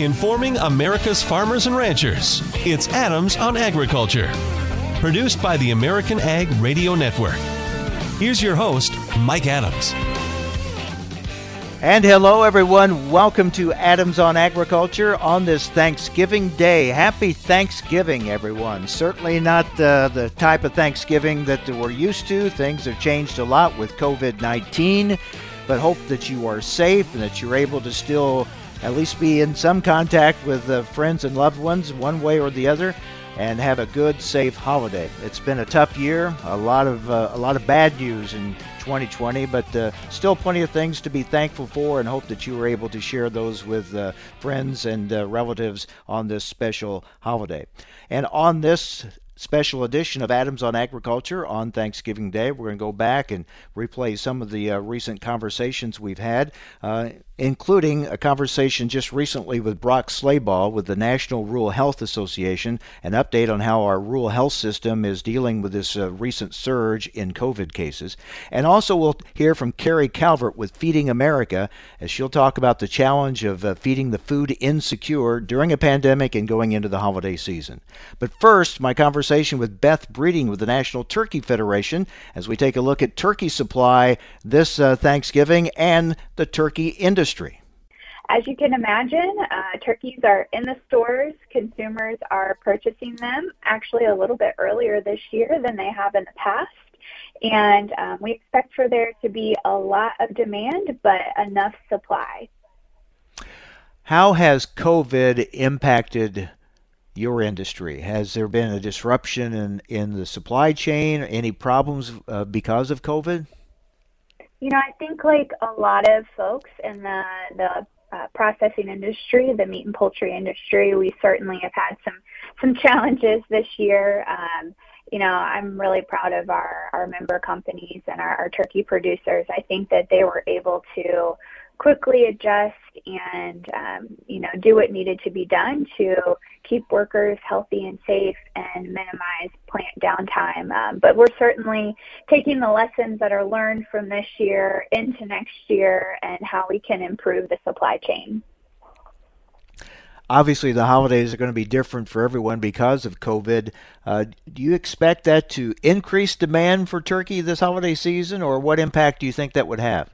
informing America's farmers and ranchers. It's Adams on Agriculture, produced by the American Ag Radio Network. Here's your host, Mike Adams. And hello, everyone. Welcome to Adams on Agriculture on this Thanksgiving Day. Happy Thanksgiving, everyone. Certainly not uh, the type of Thanksgiving that we're used to. Things have changed a lot with COVID 19, but hope that you are safe and that you're able to still at least be in some contact with uh, friends and loved ones one way or the other and have a good safe holiday. It's been a tough year, a lot of uh, a lot of bad news in 2020, but uh, still plenty of things to be thankful for and hope that you were able to share those with uh, friends and uh, relatives on this special holiday. And on this special edition of Adams on Agriculture on Thanksgiving Day. We're going to go back and replay some of the uh, recent conversations we've had. Uh, including a conversation just recently with Brock Slabaugh with the National Rural Health Association, an update on how our rural health system is dealing with this uh, recent surge in COVID cases. And also, we'll hear from Carrie Calvert with Feeding America as she'll talk about the challenge of uh, feeding the food insecure during a pandemic and going into the holiday season. But first, my conversation with Beth Breeding with the National Turkey Federation as we take a look at turkey supply this uh, Thanksgiving and the turkey industry industry? As you can imagine, uh, turkeys are in the stores. Consumers are purchasing them actually a little bit earlier this year than they have in the past. And um, we expect for there to be a lot of demand, but enough supply. How has COVID impacted your industry? Has there been a disruption in, in the supply chain? Any problems uh, because of COVID? You know, I think like a lot of folks in the the uh, processing industry, the meat and poultry industry, we certainly have had some some challenges this year. Um, you know, I'm really proud of our our member companies and our, our turkey producers. I think that they were able to quickly adjust and um, you know do what needed to be done to keep workers healthy and safe and minimize plant downtime. Um, but we're certainly taking the lessons that are learned from this year into next year and how we can improve the supply chain. Obviously, the holidays are going to be different for everyone because of COVID. Uh, do you expect that to increase demand for turkey this holiday season, or what impact do you think that would have?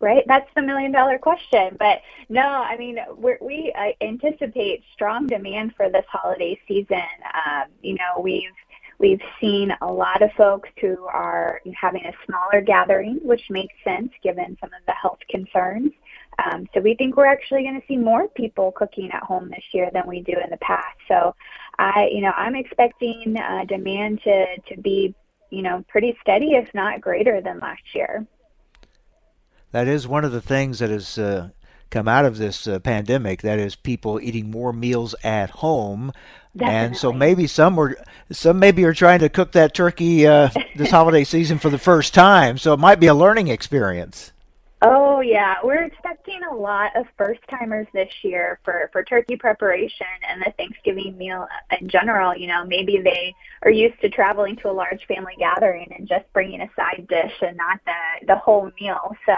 Right, that's the million dollar question. But no, I mean, we uh, anticipate strong demand for this holiday season. Um, you know, we've we've seen a lot of folks who are having a smaller gathering, which makes sense given some of the health concerns. Um, so we think we're actually going to see more people cooking at home this year than we do in the past. So I, you know, I'm expecting uh, demand to to be, you know, pretty steady, if not greater than last year that is one of the things that has uh, come out of this uh, pandemic. That is people eating more meals at home. Definitely. And so maybe some were, some maybe are trying to cook that turkey uh, this holiday season for the first time. So it might be a learning experience. Oh yeah, we're expecting a lot of first timers this year for for turkey preparation and the Thanksgiving meal in general. You know, maybe they are used to traveling to a large family gathering and just bringing a side dish and not the the whole meal. So,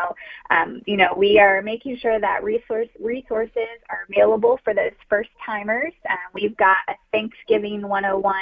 um, you know, we are making sure that resource resources are available for those first timers. Uh, we've got a Thanksgiving 101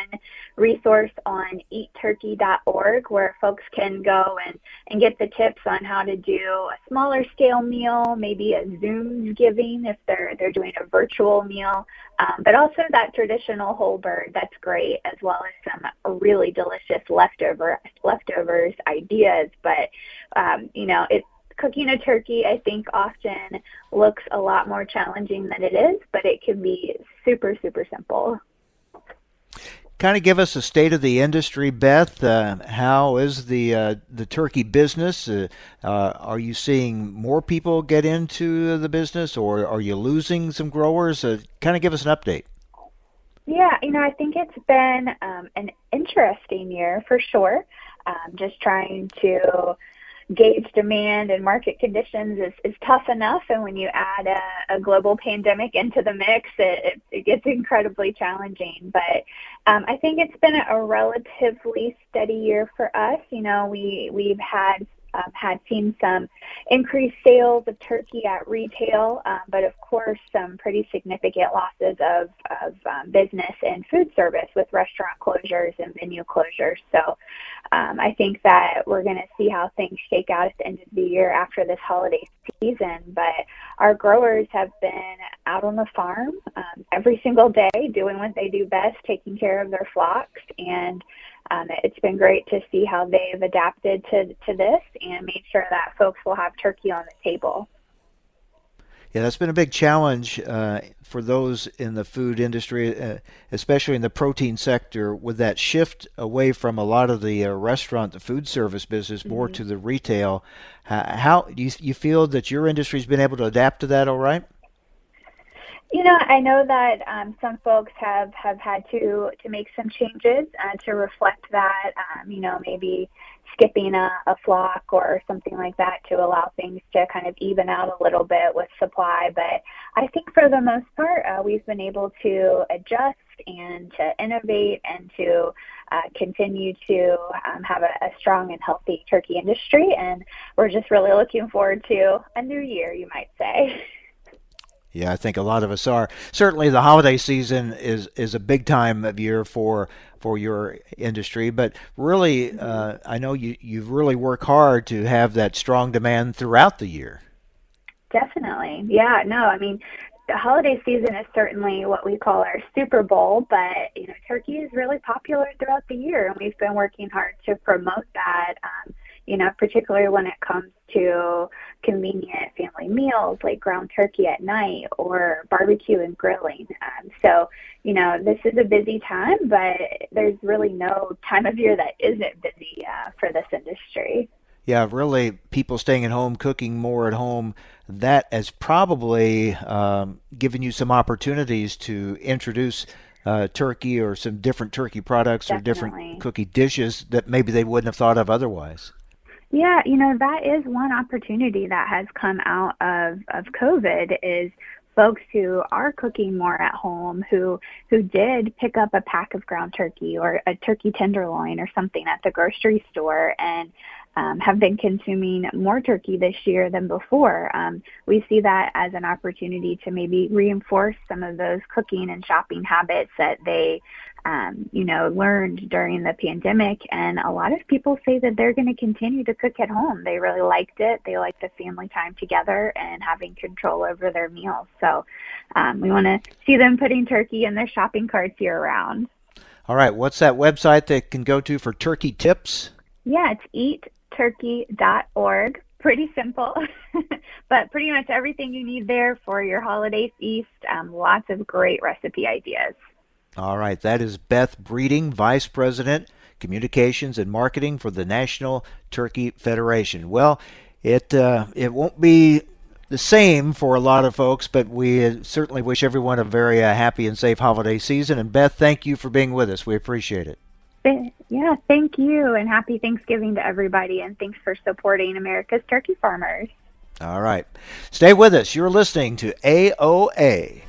resource on eatturkey.org where folks can go and and get the tips on how to do a smaller scale meal, maybe a Zoom giving if they're they're doing a virtual meal, um, but also that traditional whole bird. That's great, as well as some really delicious leftover leftovers ideas. But um, you know, it cooking a turkey I think often looks a lot more challenging than it is, but it can be super super simple kind of give us a state of the industry, Beth. Uh, how is the uh, the turkey business? Uh, uh, are you seeing more people get into the business, or are you losing some growers? Uh, kind of give us an update. Yeah, you know, I think it's been um, an interesting year for sure. Um, just trying to gauge demand and market conditions is, is tough enough. And when you add a, a global pandemic into the mix, it, it, it gets incredibly challenging. But um, I think it's been a relatively steady year for us. You know, we, we've had um, had seen some increased sales of turkey at retail, um, but of course some pretty significant losses of, of um, business in food service with restaurant closures and venue closures. So um, I think that we're going to see how things shake out at the end of the year after this holiday season. But our growers have been out on the farm um, every single day doing what they do best, taking care of their flocks. And um, it's been great to see how they've adapted to, to this and made sure that folks will have turkey on the table. Yeah, that's been a big challenge uh, for those in the food industry, uh, especially in the protein sector, with that shift away from a lot of the uh, restaurant, the food service business, more mm-hmm. to the retail. how do you, you feel that your industry's been able to adapt to that all right? You know, I know that um, some folks have, have had to to make some changes uh, to reflect that. Um, you know, maybe skipping a, a flock or something like that to allow things to kind of even out a little bit with supply. But I think for the most part, uh, we've been able to adjust and to innovate and to uh, continue to um, have a, a strong and healthy turkey industry. And we're just really looking forward to a new year, you might say. Yeah, I think a lot of us are. Certainly, the holiday season is is a big time of year for for your industry, but really, uh, I know you you really work hard to have that strong demand throughout the year. Definitely, yeah. No, I mean, the holiday season is certainly what we call our Super Bowl, but you know, turkey is really popular throughout the year, and we've been working hard to promote that. Um, you know, particularly when it comes to convenient family meals like ground turkey at night or barbecue and grilling. Um, so, you know, this is a busy time, but there's really no time of year that isn't busy uh, for this industry. Yeah, really, people staying at home, cooking more at home, that has probably um, given you some opportunities to introduce uh, turkey or some different turkey products Definitely. or different cookie dishes that maybe they wouldn't have thought of otherwise. Yeah, you know, that is one opportunity that has come out of, of COVID is folks who are cooking more at home who who did pick up a pack of ground turkey or a turkey tenderloin or something at the grocery store and um, have been consuming more turkey this year than before. Um, we see that as an opportunity to maybe reinforce some of those cooking and shopping habits that they um, you know, learned during the pandemic. And a lot of people say that they're going to continue to cook at home. They really liked it. They like the family time together and having control over their meals. So um, we want to see them putting turkey in their shopping carts year round. All right. What's that website they can go to for turkey tips? Yeah, it's eatturkey.org. Pretty simple, but pretty much everything you need there for your holiday feast. Um, lots of great recipe ideas. All right, that is Beth Breeding, Vice President, Communications and Marketing for the National Turkey Federation. Well, it uh, it won't be the same for a lot of folks, but we uh, certainly wish everyone a very uh, happy and safe holiday season. And Beth, thank you for being with us. We appreciate it. Yeah, thank you, and happy Thanksgiving to everybody, and thanks for supporting America's turkey farmers. All right. Stay with us. You're listening to AOA.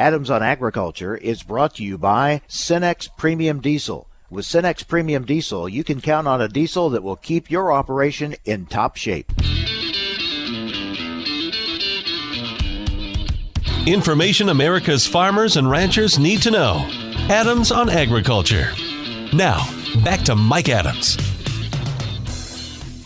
Adams on Agriculture is brought to you by Cenex Premium Diesel. With Cenex Premium Diesel, you can count on a diesel that will keep your operation in top shape. Information America's farmers and ranchers need to know. Adams on Agriculture. Now, back to Mike Adams.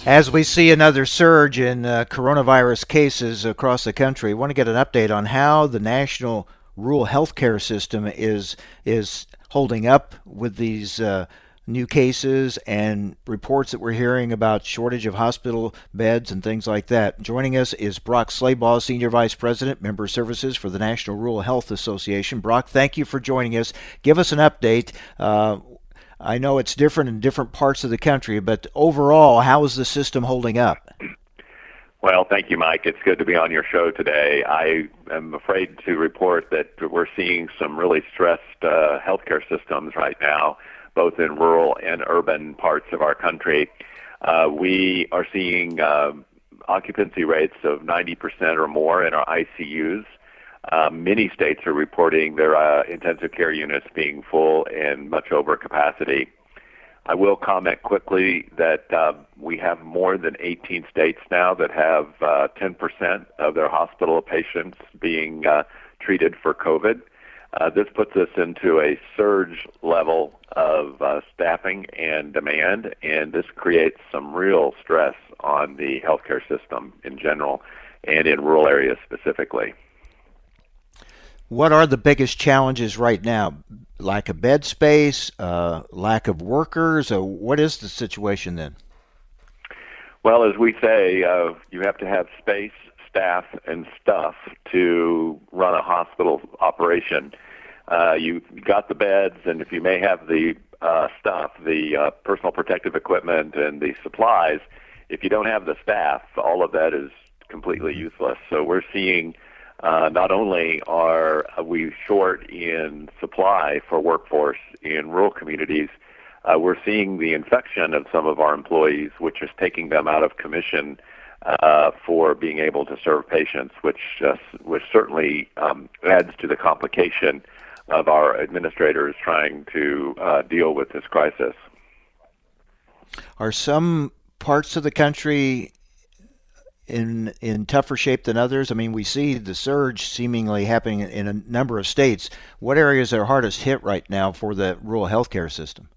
As we see another surge in uh, coronavirus cases across the country, I want to get an update on how the National rural healthcare system is is holding up with these uh, new cases and reports that we're hearing about shortage of hospital beds and things like that. Joining us is Brock Slabaugh, Senior Vice President, Member Services for the National Rural Health Association. Brock, thank you for joining us. Give us an update. Uh, I know it's different in different parts of the country, but overall, how is the system holding up? Well, thank you, Mike. It's good to be on your show today. I am afraid to report that we're seeing some really stressed uh, healthcare systems right now, both in rural and urban parts of our country. Uh, we are seeing uh, occupancy rates of 90% or more in our ICUs. uh, many states are reporting their uh, intensive care units being full and much over capacity. I will comment quickly that uh, we have more than 18 states now that have uh, 10% of their hospital patients being uh, treated for COVID. Uh, this puts us into a surge level of uh, staffing and demand, and this creates some real stress on the healthcare system in general and in rural areas specifically. What are the biggest challenges right now? Lack of bed space, uh, lack of workers. Uh, what is the situation then? Well, as we say, uh, you have to have space, staff, and stuff to run a hospital operation. Uh, you got the beds, and if you may have the uh, stuff, the uh, personal protective equipment, and the supplies, if you don't have the staff, all of that is completely mm-hmm. useless. So we're seeing uh, not only are we short in supply for workforce in rural communities, uh, we're seeing the infection of some of our employees, which is taking them out of commission uh, for being able to serve patients, which uh, which certainly um, adds to the complication of our administrators trying to uh, deal with this crisis. Are some parts of the country in in tougher shape than others? I mean, we see the surge seemingly happening in a number of states. What areas are hardest hit right now for the rural healthcare system?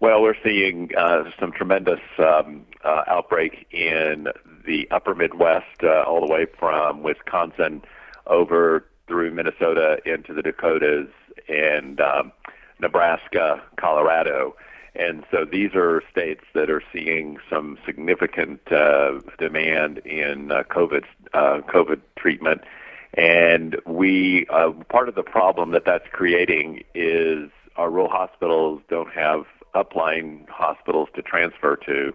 Well, we're seeing uh, some tremendous um, uh, outbreak in the upper Midwest, uh, all the way from Wisconsin over through Minnesota into the Dakotas and um, Nebraska, Colorado. And so these are states that are seeing some significant uh, demand in uh, COVID uh, COVID treatment, and we uh, part of the problem that that's creating is our rural hospitals don't have upline hospitals to transfer to.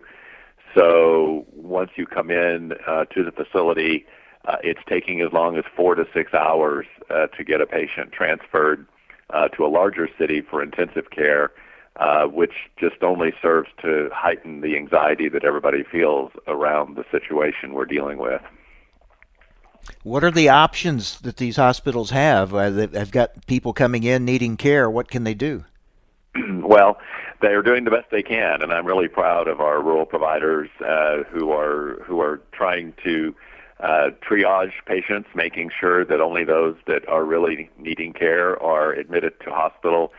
So once you come in uh, to the facility, uh, it's taking as long as four to six hours to get a patient transferred to a larger city for intensive care uh, which just only serves to heighten the anxiety that everybody feels around the situation we're dealing with. What are the options that these hospitals have? Uh, they've got people coming in needing care. What can they do? well, they are doing the best they can, and I'm really proud of our rural providers uh, who are who are trying to uh, triage patients, making sure that only those that are really needing care are admitted to hospital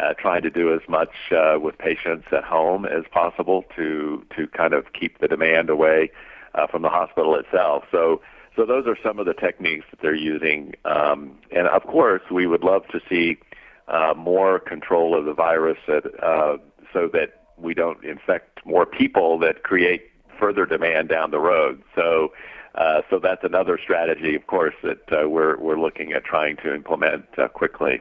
uh, trying to do as much uh, with patients at home as possible to to kind of keep the demand away uh, from the hospital itself. So so those are some of the techniques that they're using, um, and of course we would love to see uh, more control of the virus uh, so that we don't infect more people that create further demand down the road. So. Uh, so that's another strategy, of course, that uh, we're we're looking at trying to implement uh, quickly.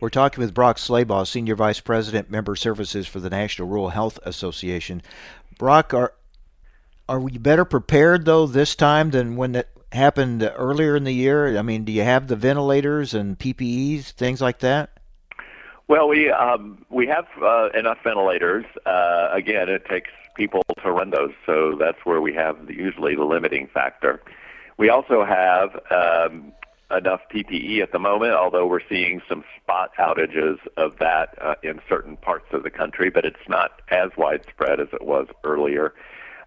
We're talking with Brock Slabaugh, Senior Vice President, Member Services for the National Rural Health Association. Brock, are are we better prepared though this time than when it happened earlier in the year? I mean, do you have the ventilators and PPEs, things like that? Well, we um, we have uh, enough ventilators. Uh, again, it takes people to run those, so that's where we have the, usually the limiting factor. We also have um, enough PPE at the moment, although we're seeing some spot outages of that uh, in certain parts of the country, but it's not as widespread as it was earlier.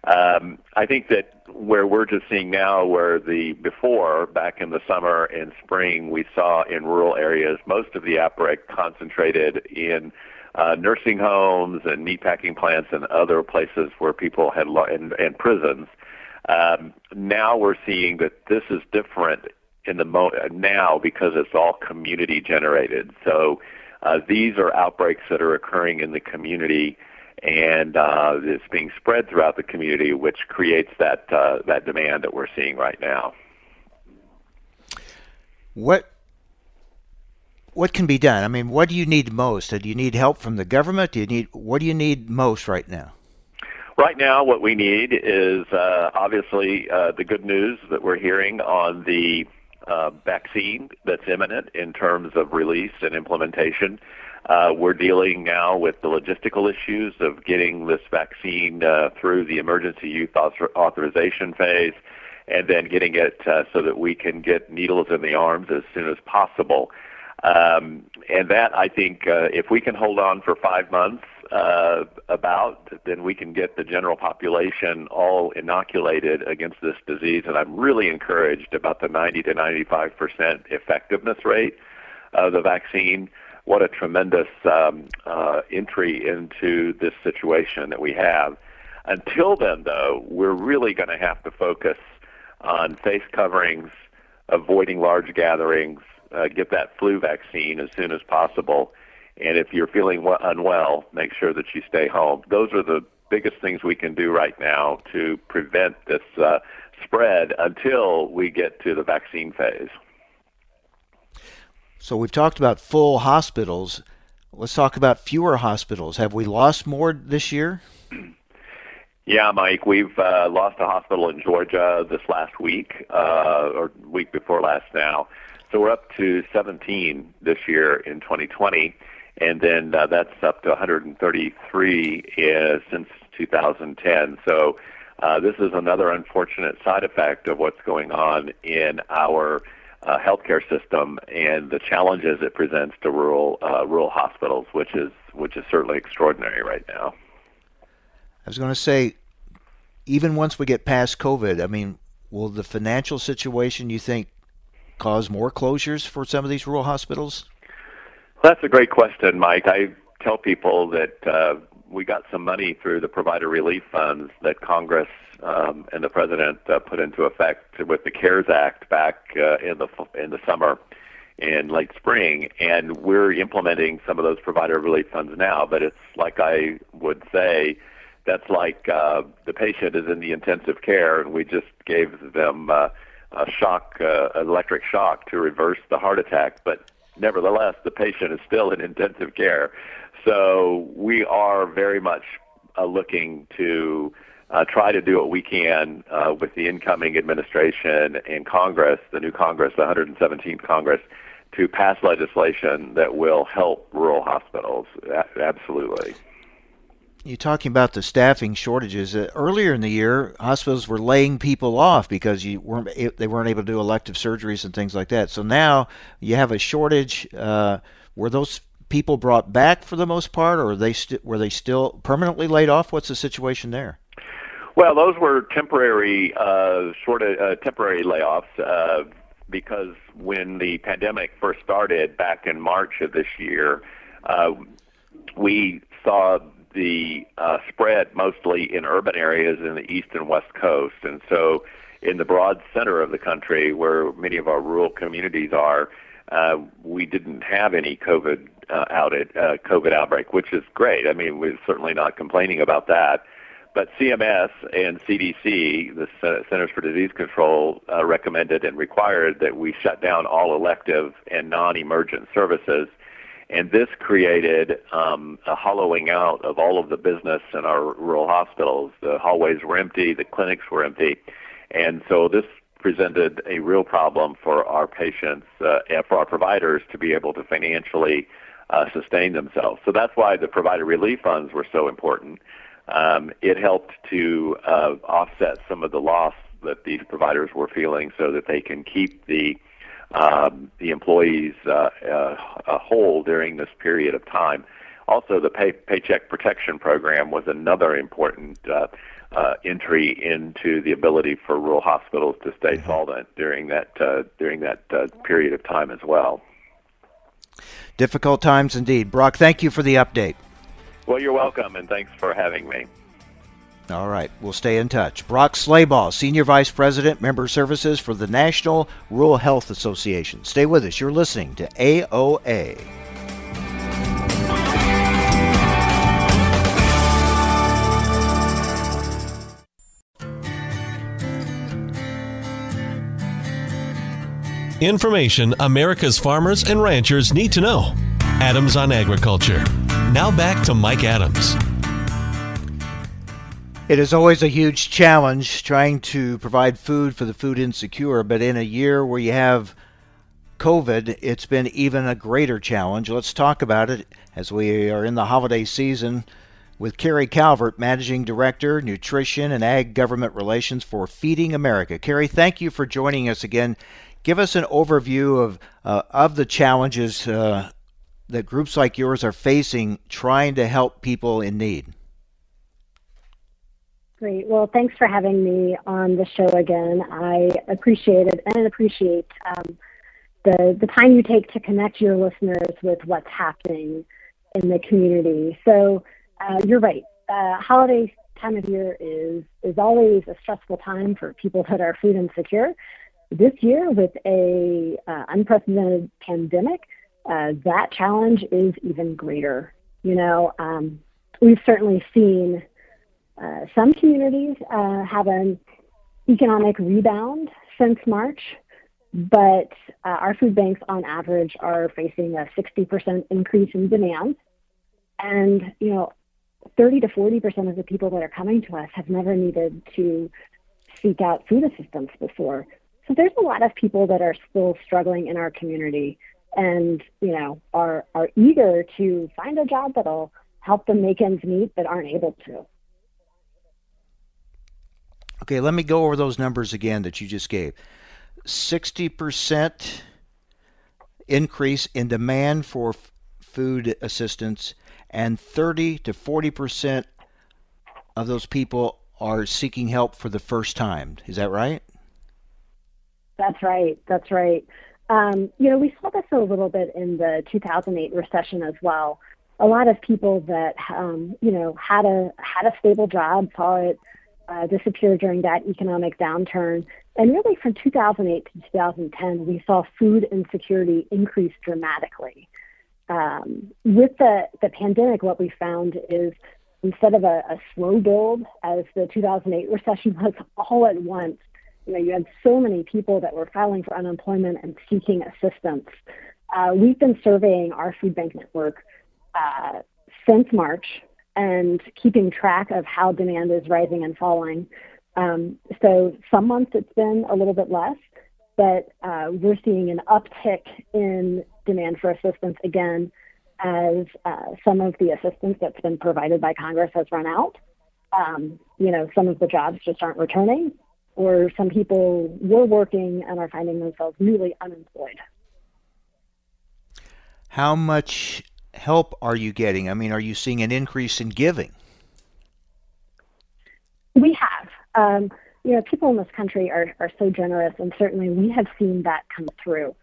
Um, I think that where we're just seeing now, where the before back in the summer and spring, we saw in rural areas most of the outbreak concentrated in uh, nursing homes and meatpacking plants and other places where people had lo- and, and prisons. Um, now we're seeing that this is different in the mo- now because it's all community generated. So uh, these are outbreaks that are occurring in the community, and uh, it's being spread throughout the community, which creates that uh, that demand that we're seeing right now. What what can be done? I mean, what do you need most? Do you need help from the government? Do you need what do you need most right now? Right now, what we need is uh, obviously uh, the good news that we're hearing on the uh, vaccine that's imminent in terms of release and implementation. Uh, we're dealing now with the logistical issues of getting this vaccine uh, through the emergency author- authorization phase and then getting it uh, so that we can get needles in the arms as soon as possible. Um, and that, I think, uh, if we can hold on for five months, uh, about, then we can get the general population all inoculated against this disease. And I'm really encouraged about the 90 to 95 percent effectiveness rate of the vaccine. What a tremendous um, uh, entry into this situation that we have. Until then, though, we're really going to have to focus on face coverings, avoiding large gatherings, uh, get that flu vaccine as soon as possible. And if you're feeling unwell, make sure that you stay home. Those are the biggest things we can do right now to prevent this uh, spread until we get to the vaccine phase. So we've talked about full hospitals. Let's talk about fewer hospitals. Have we lost more this year? Yeah, Mike, we've uh, lost a hospital in Georgia this last week, uh, or week before last now. So we're up to 17 this year in 2020, and then uh, that's up to 133 uh, since 2010. So uh, this is another unfortunate side effect of what's going on in our uh, healthcare system and the challenges it presents to rural uh, rural hospitals, which is which is certainly extraordinary right now. I was going to say, even once we get past COVID, I mean, will the financial situation you think cause more closures for some of these rural hospitals? That's a great question, Mike. I tell people that uh, we got some money through the provider relief funds that Congress um, and the president uh, put into effect with the CARES Act back uh, in the in the summer in late spring, and we're implementing some of those provider relief funds now. But it's like I would say, that's like uh, the patient is in the intensive care, and we just gave them. Uh, a shock, uh, electric shock to reverse the heart attack, but nevertheless, the patient is still in intensive care. So we are very much uh, looking to uh, try to do what we can uh, with the incoming administration and Congress, the new Congress, the 117th Congress, to pass legislation that will help rural hospitals. Absolutely you're talking about the staffing shortages. Uh, earlier in the year, hospitals were laying people off because you weren't they weren't able to do elective surgeries and things like that. So now you have a shortage. Uh, were those people brought back for the most part, or they st- were they still permanently laid off? What's the situation there? Well, those were temporary, uh, short, uh, temporary layoffs uh, because when the pandemic first started back in March of this year, uh, we saw the uh, spread mostly in urban areas in the east and west coast, and so in the broad center of the country, where many of our rural communities are, uh, we didn't have any COVID uh, outed, uh, COVID outbreak, which is great. I mean, we're certainly not complaining about that. But CMS and CDC, the Centers for Disease Control, uh, recommended and required that we shut down all elective and non-emergent services and this created um, a hollowing out of all of the business in our rural hospitals. The hallways were empty, the clinics were empty, and so this presented a real problem for our patients uh, for our providers to be able to financially uh, sustain themselves. So that's why the provider relief funds were so important. Um, it helped to uh, offset some of the loss that these providers were feeling so that they can keep the um, the employees uh, uh, whole during this period of time. Also, the pay, Paycheck Protection Program was another important uh, uh, entry into the ability for rural hospitals to stay mm-hmm. solvent during that uh, during that uh, period of time as well. Difficult times indeed. Brock, thank you for the update. Well, you're welcome, and thanks for having me. All right, we'll stay in touch. Brock Slabaugh, Senior Vice President, Member Services for the National Rural Health Association. Stay with us. You're listening to AOA. Information America's farmers and ranchers need to know. Adams on Agriculture. Now back to Mike Adams. It is always a huge challenge trying to provide food for the food insecure, but in a year where you have COVID, it's been even a greater challenge. Let's talk about it as we are in the holiday season. with Carrie Calvert, Managing Director, Nutrition and Ag Government Relations for Feeding America. Carrie, thank you for joining us again. Give us an overview of uh, of the challenges uh, that groups like yours are facing trying to help people in need. Great. Well, thanks for having me on the show again. I appreciate it and appreciate um, the the time you take to connect your listeners with what's happening in the community. So uh, you're right. Uh, holiday time of year is is always a stressful time for people that are food insecure. This year, with a uh, unprecedented pandemic, uh, that challenge is even greater. You know, um, we've certainly seen uh, some communities uh, have an economic rebound since March, but uh, our food banks on average are facing a 60% increase in demand. And, you know, 30 to 40% of the people that are coming to us have never needed to seek out food assistance before. So there's a lot of people that are still struggling in our community and, you know, are, are eager to find a job that'll help them make ends meet but aren't able to. Okay, let me go over those numbers again that you just gave. 60% increase in demand for f- food assistance and 30 to 40% of those people are seeking help for the first time. Is that right? That's right. That's right. Um, you know, we saw this a little bit in the 2008 recession as well. A lot of people that um, you know had a had a stable job saw it uh, disappear during that economic downturn, and really from 2008 to 2010, we saw food insecurity increase dramatically um, with the, the pandemic, what we found is instead of a, a slow build as the 2008 recession was all at once, you know, you had so many people that were filing for unemployment and seeking assistance. Uh, we've been surveying our food bank network uh, since March and keeping track of how demand is rising and falling. Um, so some months it's been a little bit less, but uh, we're seeing an uptick in demand for assistance again as uh, some of the assistance that's been provided by Congress has run out. Um, you know, some of the jobs just aren't returning, or some people were working and are finding themselves newly unemployed. How much help are you getting? I mean, are you seeing an increase in giving? We have. Um, you know, people in this country are, are so generous, and certainly we have seen that come through.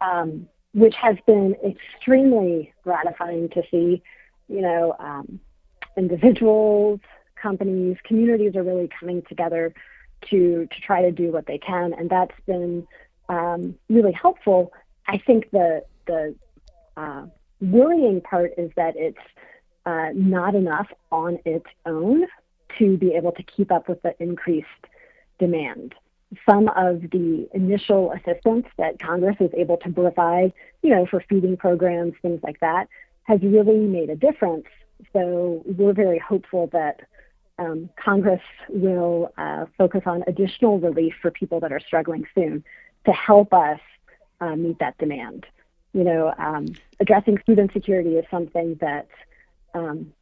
Um, which has been extremely gratifying to see. You know, um, individuals, companies, communities are really coming together to to try to do what they can, and that's been um, really helpful. I think the the uh, worrying part is that it's uh, not enough on its own to be able to keep up with the increased demand some of the initial assistance that Congress was able to provide, you know, for feeding programs, things like that, has really made a difference. So we're very hopeful that um, Congress will uh, focus on additional relief for people that are struggling soon to help us uh, meet that demand. You know, um, addressing food insecurity is something that, um,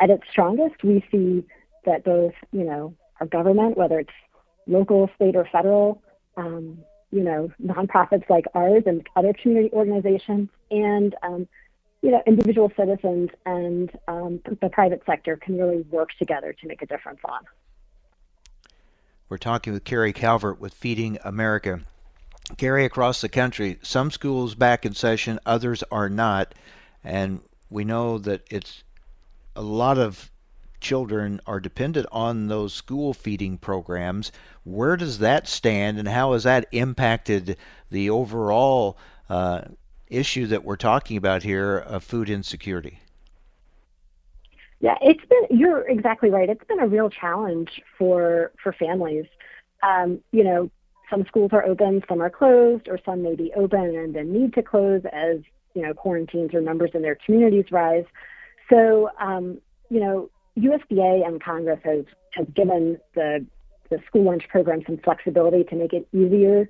at its strongest, we see that both, you know, our government, whether it's local, state, or federal, um, you know, nonprofits like ours and other community organizations, and um, you know, individual citizens and um, the private sector can really work together to make a difference on. We're talking with Carrie Calvert with Feeding America. Carrie, across the country, some schools back in session, others are not, and we know that it's a lot of children are dependent on those school feeding programs. Where does that stand, and how has that impacted the overall uh, issue that we're talking about here of food insecurity? Yeah, it's been. You're exactly right. It's been a real challenge for for families. Um, you know, some schools are open, some are closed, or some may be open and then need to close as you know quarantines or numbers in their communities rise. So, um, you know, USDA and Congress has, has given the, the school lunch program some flexibility to make it easier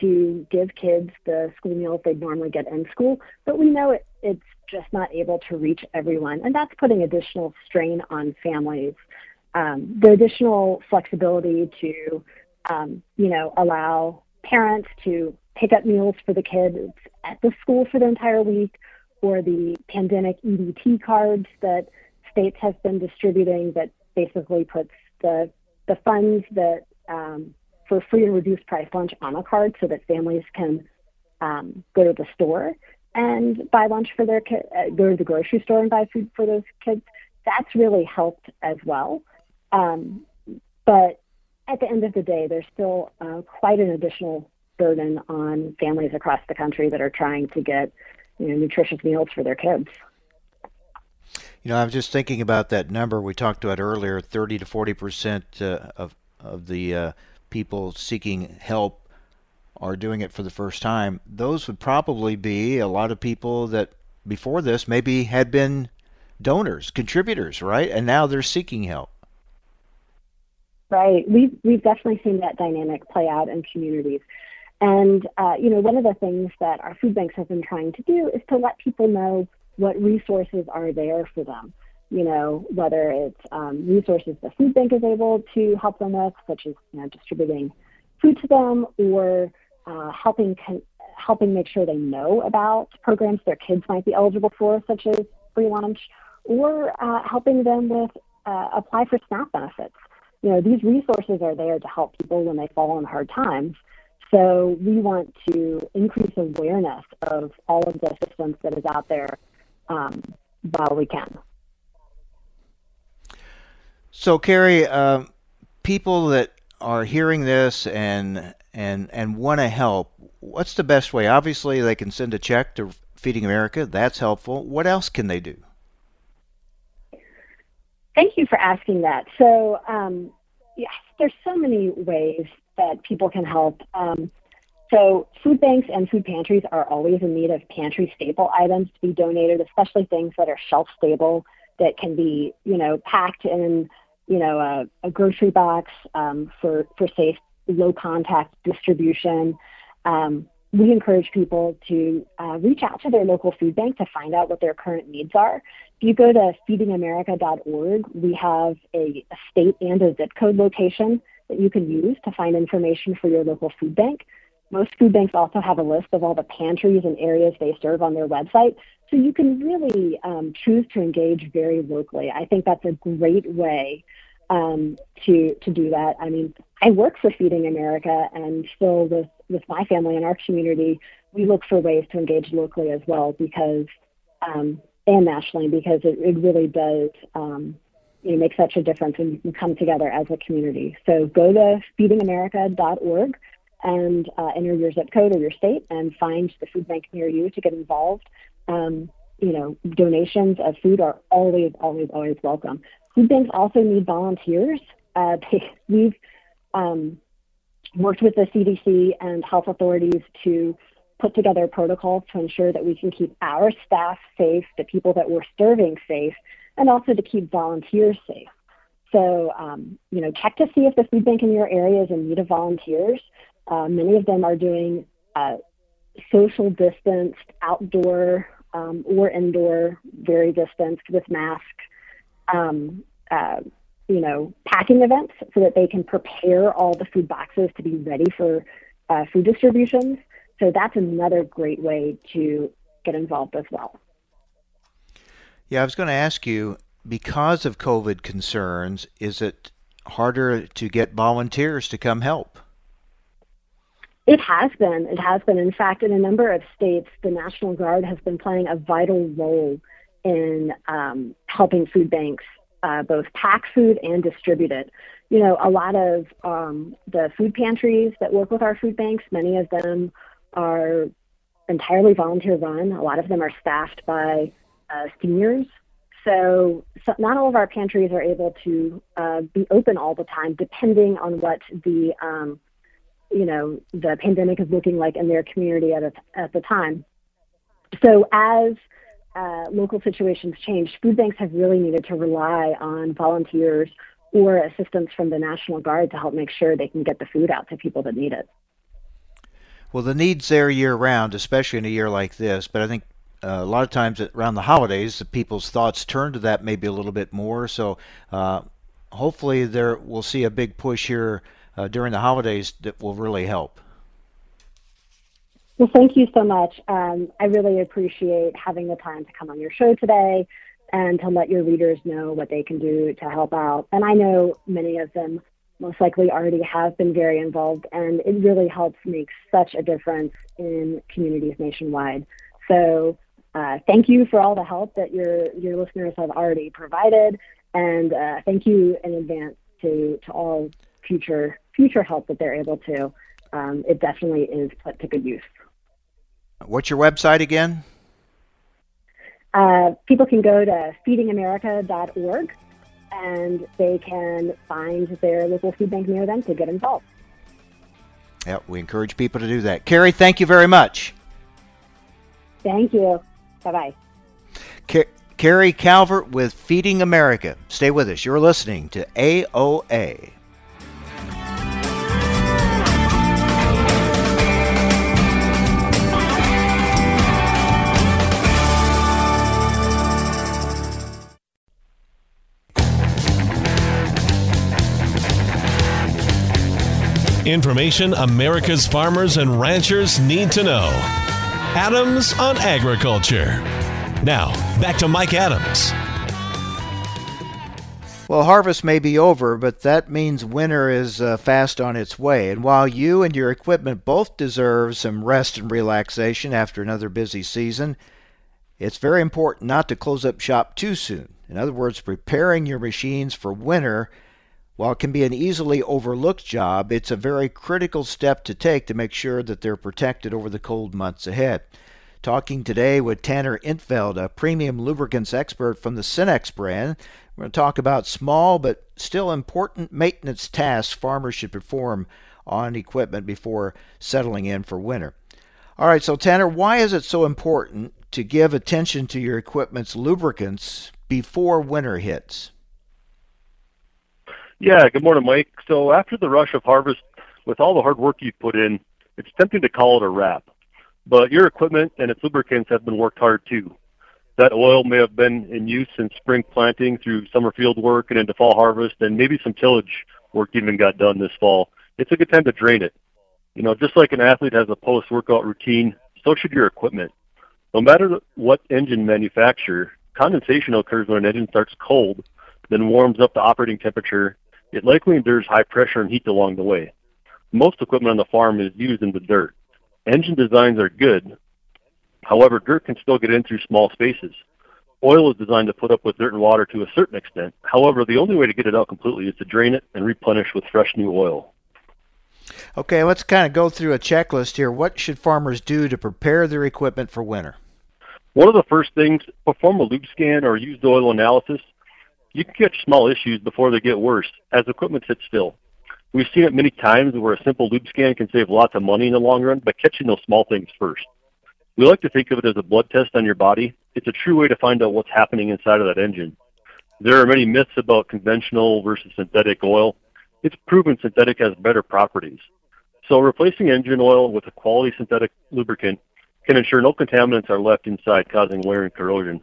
to give kids the school meals they'd normally get in school. But we know it, it's just not able to reach everyone, and that's putting additional strain on families. Um, the additional flexibility to, um, you know, allow parents to pick up meals for the kids at the school for the entire week, or the pandemic EBT cards that states have been distributing that basically puts the the funds that um, for free and reduced price lunch on a card so that families can um, go to the store and buy lunch for their kids, uh, go to the grocery store and buy food for those kids. That's really helped as well. Um, but at the end of the day, there's still uh, quite an additional burden on families across the country that are trying to get you know, nutritious meals for their kids. You know, I was just thinking about that number we talked about earlier 30 to 40 percent uh, of, of the uh, people seeking help are doing it for the first time, those would probably be a lot of people that before this maybe had been donors, contributors, right? And now they're seeking help. Right. We've we've definitely seen that dynamic play out in communities. And uh, you know, one of the things that our food banks have been trying to do is to let people know what resources are there for them. You know, whether it's um, resources the food bank is able to help them with, such as you know, distributing food to them, or uh, helping con- helping make sure they know about programs their kids might be eligible for, such as free lunch, or uh, helping them with uh, apply for SNAP benefits. You know, these resources are there to help people when they fall on hard times. So we want to increase awareness of all of the systems that is out there um, while we can. So, Carrie, uh, people that are hearing this and and and want to help, what's the best way? Obviously, they can send a check to Feeding America. That's helpful. What else can they do? Thank you for asking that. So, um, yes, there's so many ways that people can help. Um, so, food banks and food pantries are always in need of pantry staple items to be donated, especially things that are shelf stable that can be, you know, packed in, you know, a, a grocery box um, for for safe low contact distribution. Um, we encourage people to uh, reach out to their local food bank to find out what their current needs are. If you go to feedingamerica.org, we have a, state and a zip code location that you can use to find information for your local food bank. Most food banks also have a list of all the pantries and areas they serve on their website, so you can really um, choose to engage very locally. I think that's a great way um, to to do that. I mean, I work for Feeding America, and still with with my family and our community, we look for ways to engage locally as well because um, and nationally because it, it really does um, you know make such a difference when you come together as a community. So go to feedingamerica.org and uh, enter your zip code or your state and find the food bank near you to get involved. Um, you know, donations of food are always, always, always welcome. Food banks also need volunteers. Uh, they, we've um, worked with the CDC and health authorities to put together protocols to ensure that we can keep our staff safe, the people that we're serving safe, and also to keep volunteers safe. So, um, you know, check to see if the food bank in your area is in need of volunteers. Uh, many of them are doing uh, social distanced, outdoor um, or indoor, very distanced with masks um, uh, you know, packing events so that they can prepare all the food boxes to be ready for uh, food distributions. So that's another great way to get involved as well. Yeah, I was going to ask you because of COVID concerns, is it harder to get volunteers to come help? It has been. It has been. In fact, in a number of states, the National Guard has been playing a vital role in um, helping food banks uh, both pack food and distribute it. You know, a lot of um, the food pantries that work with our food banks, many of them are entirely volunteer run. A lot of them are staffed by uh, seniors. So, so, not all of our pantries are able to uh, be open all the time, depending on what the um, you know the pandemic is looking like in their community at a, at the time. So as uh, local situations changed, food banks have really needed to rely on volunteers or assistance from the National Guard to help make sure they can get the food out to people that need it. Well, the need's there year round, especially in a year like this. But I think uh, a lot of times around the holidays, the people's thoughts turn to that maybe a little bit more. So uh, hopefully, there we'll see a big push here uh, during the holidays that will really help. Well, thank you so much. Um, I really appreciate having the time to come on your show today and to let your readers know what they can do to help out. And I know many of them most likely already have been very involved, and it really helps make such a difference in communities nationwide. So, uh, thank you for all the help that your your listeners have already provided, and uh, thank you in advance to to all future future help that they're able to. Um, it definitely is put to good use. What's your website again? Uh, people can go to feedingamerica.org and they can find their local food bank near them to get involved. Yeah, we encourage people to do that. Carrie, thank you very much. Thank you. Bye bye. Car- Carrie Calvert with Feeding America. Stay with us. You're listening to AOA. Information America's farmers and ranchers need to know. Adams on Agriculture. Now, back to Mike Adams. Well, harvest may be over, but that means winter is uh, fast on its way. And while you and your equipment both deserve some rest and relaxation after another busy season, it's very important not to close up shop too soon. In other words, preparing your machines for winter while it can be an easily overlooked job, it's a very critical step to take to make sure that they're protected over the cold months ahead. Talking today with Tanner Intveld, a premium lubricants expert from the Cenex brand. We're going to talk about small but still important maintenance tasks farmers should perform on equipment before settling in for winter. All right, so Tanner, why is it so important to give attention to your equipment's lubricants before winter hits? Yeah, good morning, Mike. So after the rush of harvest, with all the hard work you've put in, it's tempting to call it a wrap. But your equipment and its lubricants have been worked hard too. That oil may have been in use since spring planting through summer field work and into fall harvest, and maybe some tillage work even got done this fall. It's a good time to drain it. You know, just like an athlete has a post-workout routine, so should your equipment. No matter what engine manufacturer, condensation occurs when an engine starts cold, then warms up to operating temperature, it likely endures high pressure and heat along the way. Most equipment on the farm is used in the dirt. Engine designs are good. However, dirt can still get in through small spaces. Oil is designed to put up with dirt and water to a certain extent. However, the only way to get it out completely is to drain it and replenish with fresh new oil. Okay, let's kind of go through a checklist here. What should farmers do to prepare their equipment for winter? One of the first things, perform a lube scan or used oil analysis you can catch small issues before they get worse as equipment sits still. We've seen it many times where a simple lube scan can save lots of money in the long run by catching those small things first. We like to think of it as a blood test on your body. It's a true way to find out what's happening inside of that engine. There are many myths about conventional versus synthetic oil. It's proven synthetic has better properties. So replacing engine oil with a quality synthetic lubricant can ensure no contaminants are left inside causing wear and corrosion.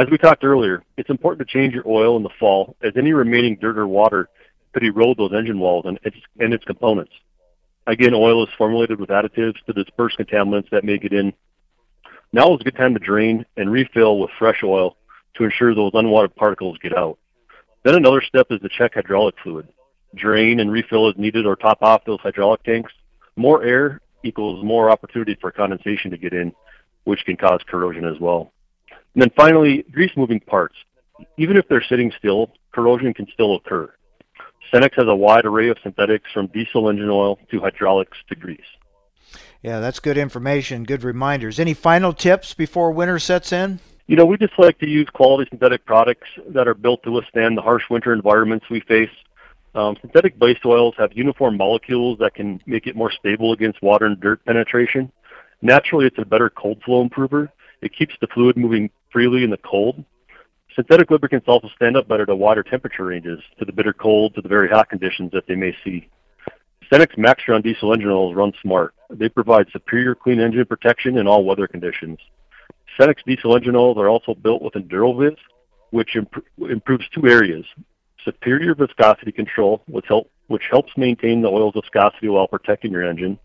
As we talked earlier, it's important to change your oil in the fall as any remaining dirt or water could erode those engine walls and its, and its components. Again, oil is formulated with additives to disperse contaminants that may get in. Now is a good time to drain and refill with fresh oil to ensure those unwanted particles get out. Then another step is to check hydraulic fluid. Drain and refill as needed or top off those hydraulic tanks. More air equals more opportunity for condensation to get in, which can cause corrosion as well. And then finally, grease moving parts. Even if they're sitting still, corrosion can still occur. Cenex has a wide array of synthetics from diesel engine oil to hydraulics to grease. Yeah, that's good information, good reminders. Any final tips before winter sets in? You know, we just like to use quality synthetic products that are built to withstand the harsh winter environments we face. Um, synthetic base oils have uniform molecules that can make it more stable against water and dirt penetration. Naturally, it's a better cold flow improver. It keeps the fluid moving freely in the cold. Synthetic lubricants also stand up better to wider temperature ranges, to the bitter cold, to the very hot conditions that they may see. Cenex Maxtron diesel engine oils run smart. They provide superior clean engine protection in all weather conditions. Cenex diesel engine oils are also built with EnduroVis, which imp- improves two areas: superior viscosity control, which, help, which helps maintain the oil's viscosity while protecting your engine,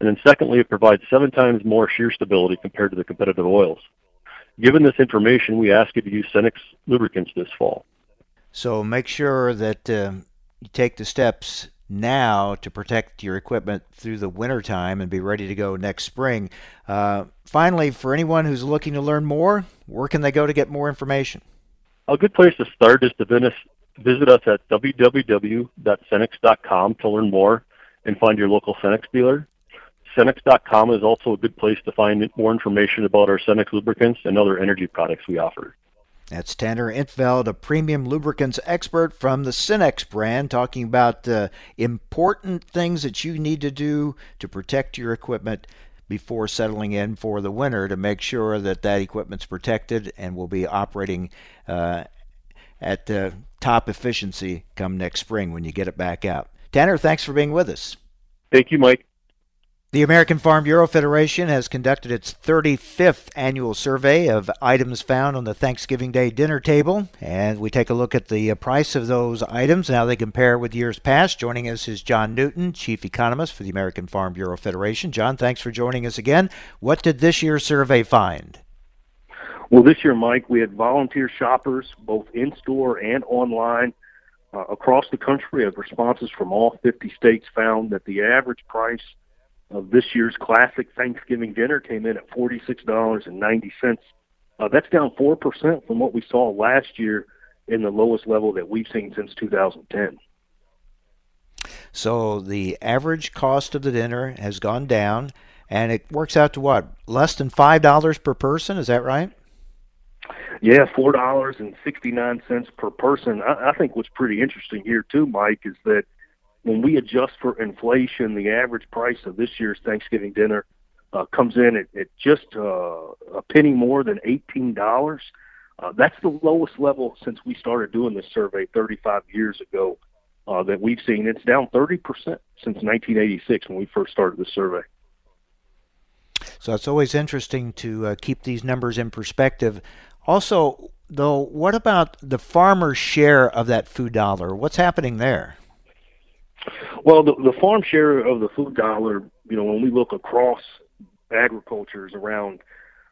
and then secondly, it provides seven times more shear stability compared to the competitive oils. Given this information, we ask you to use Cenex lubricants this fall. So make sure that uh, you take the steps now to protect your equipment through the winter time and be ready to go next spring. Uh, finally, for anyone who's looking to learn more, where can they go to get more information? A good place to start is to visit us at www.cenex.com to learn more and find your local Cenex dealer. Cenex.com is also a good place to find more information about our Cenex lubricants and other energy products we offer. That's Tanner Intveld, a premium lubricants expert from the Cenex brand, talking about the important things that you need to do to protect your equipment before settling in for the winter to make sure that that equipment's protected and will be operating uh, at uh, top efficiency come next spring when you get it back out. Tanner, thanks for being with us. Thank you, Mike. The American Farm Bureau Federation has conducted its 35th annual survey of items found on the Thanksgiving Day dinner table, and we take a look at the uh, price of those items and how they compare with years past. Joining us is John Newton, Chief Economist for the American Farm Bureau Federation. John, thanks for joining us again. What did this year's survey find? Well, this year, Mike, we had volunteer shoppers, both in store and online, uh, across the country. Of responses from all 50 states found that the average price of this year's classic Thanksgiving dinner came in at $46.90. Uh, that's down 4% from what we saw last year in the lowest level that we've seen since 2010. So the average cost of the dinner has gone down, and it works out to what? Less than $5 per person? Is that right? Yeah, four dollars and sixty nine cents per person. I, I think what's pretty interesting here too, Mike, is that when we adjust for inflation, the average price of this year's Thanksgiving dinner uh, comes in at, at just uh, a penny more than eighteen dollars. Uh, that's the lowest level since we started doing this survey 35 years ago uh, that we've seen. It's down 30% since 1986 when we first started the survey. So it's always interesting to uh, keep these numbers in perspective. Also, though, what about the farmer's share of that food dollar? What's happening there? Well, the, the farm share of the food dollar, you know, when we look across agriculture, is around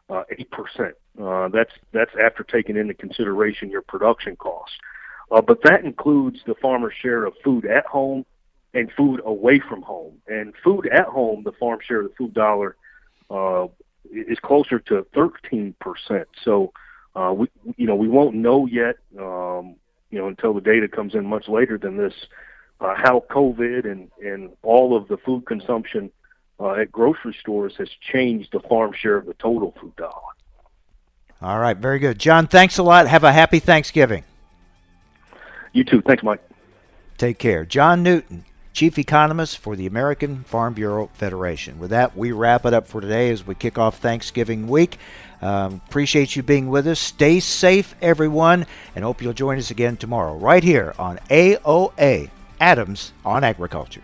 uh, eight uh, percent. Uh, that's that's after taking into consideration your production costs. Uh, but that includes the farmer's share of food at home and food away from home. And food at home, the farm share of the food dollar uh, is closer to 13%. So, uh, we, you know, we won't know yet, um, you know, until the data comes in much later than this, uh, how COVID and, and all of the food consumption uh, at grocery stores has changed the farm share of the total food dollar. All right, very good. John, thanks a lot. Have a happy Thanksgiving. You too. Thanks, Mike. Take care. John Newton, Chief Economist for the American Farm Bureau Federation. With that, we wrap it up for today as we kick off Thanksgiving week. Um, appreciate you being with us. Stay safe, everyone, and hope you'll join us again tomorrow, right here on AOA Adams on Agriculture.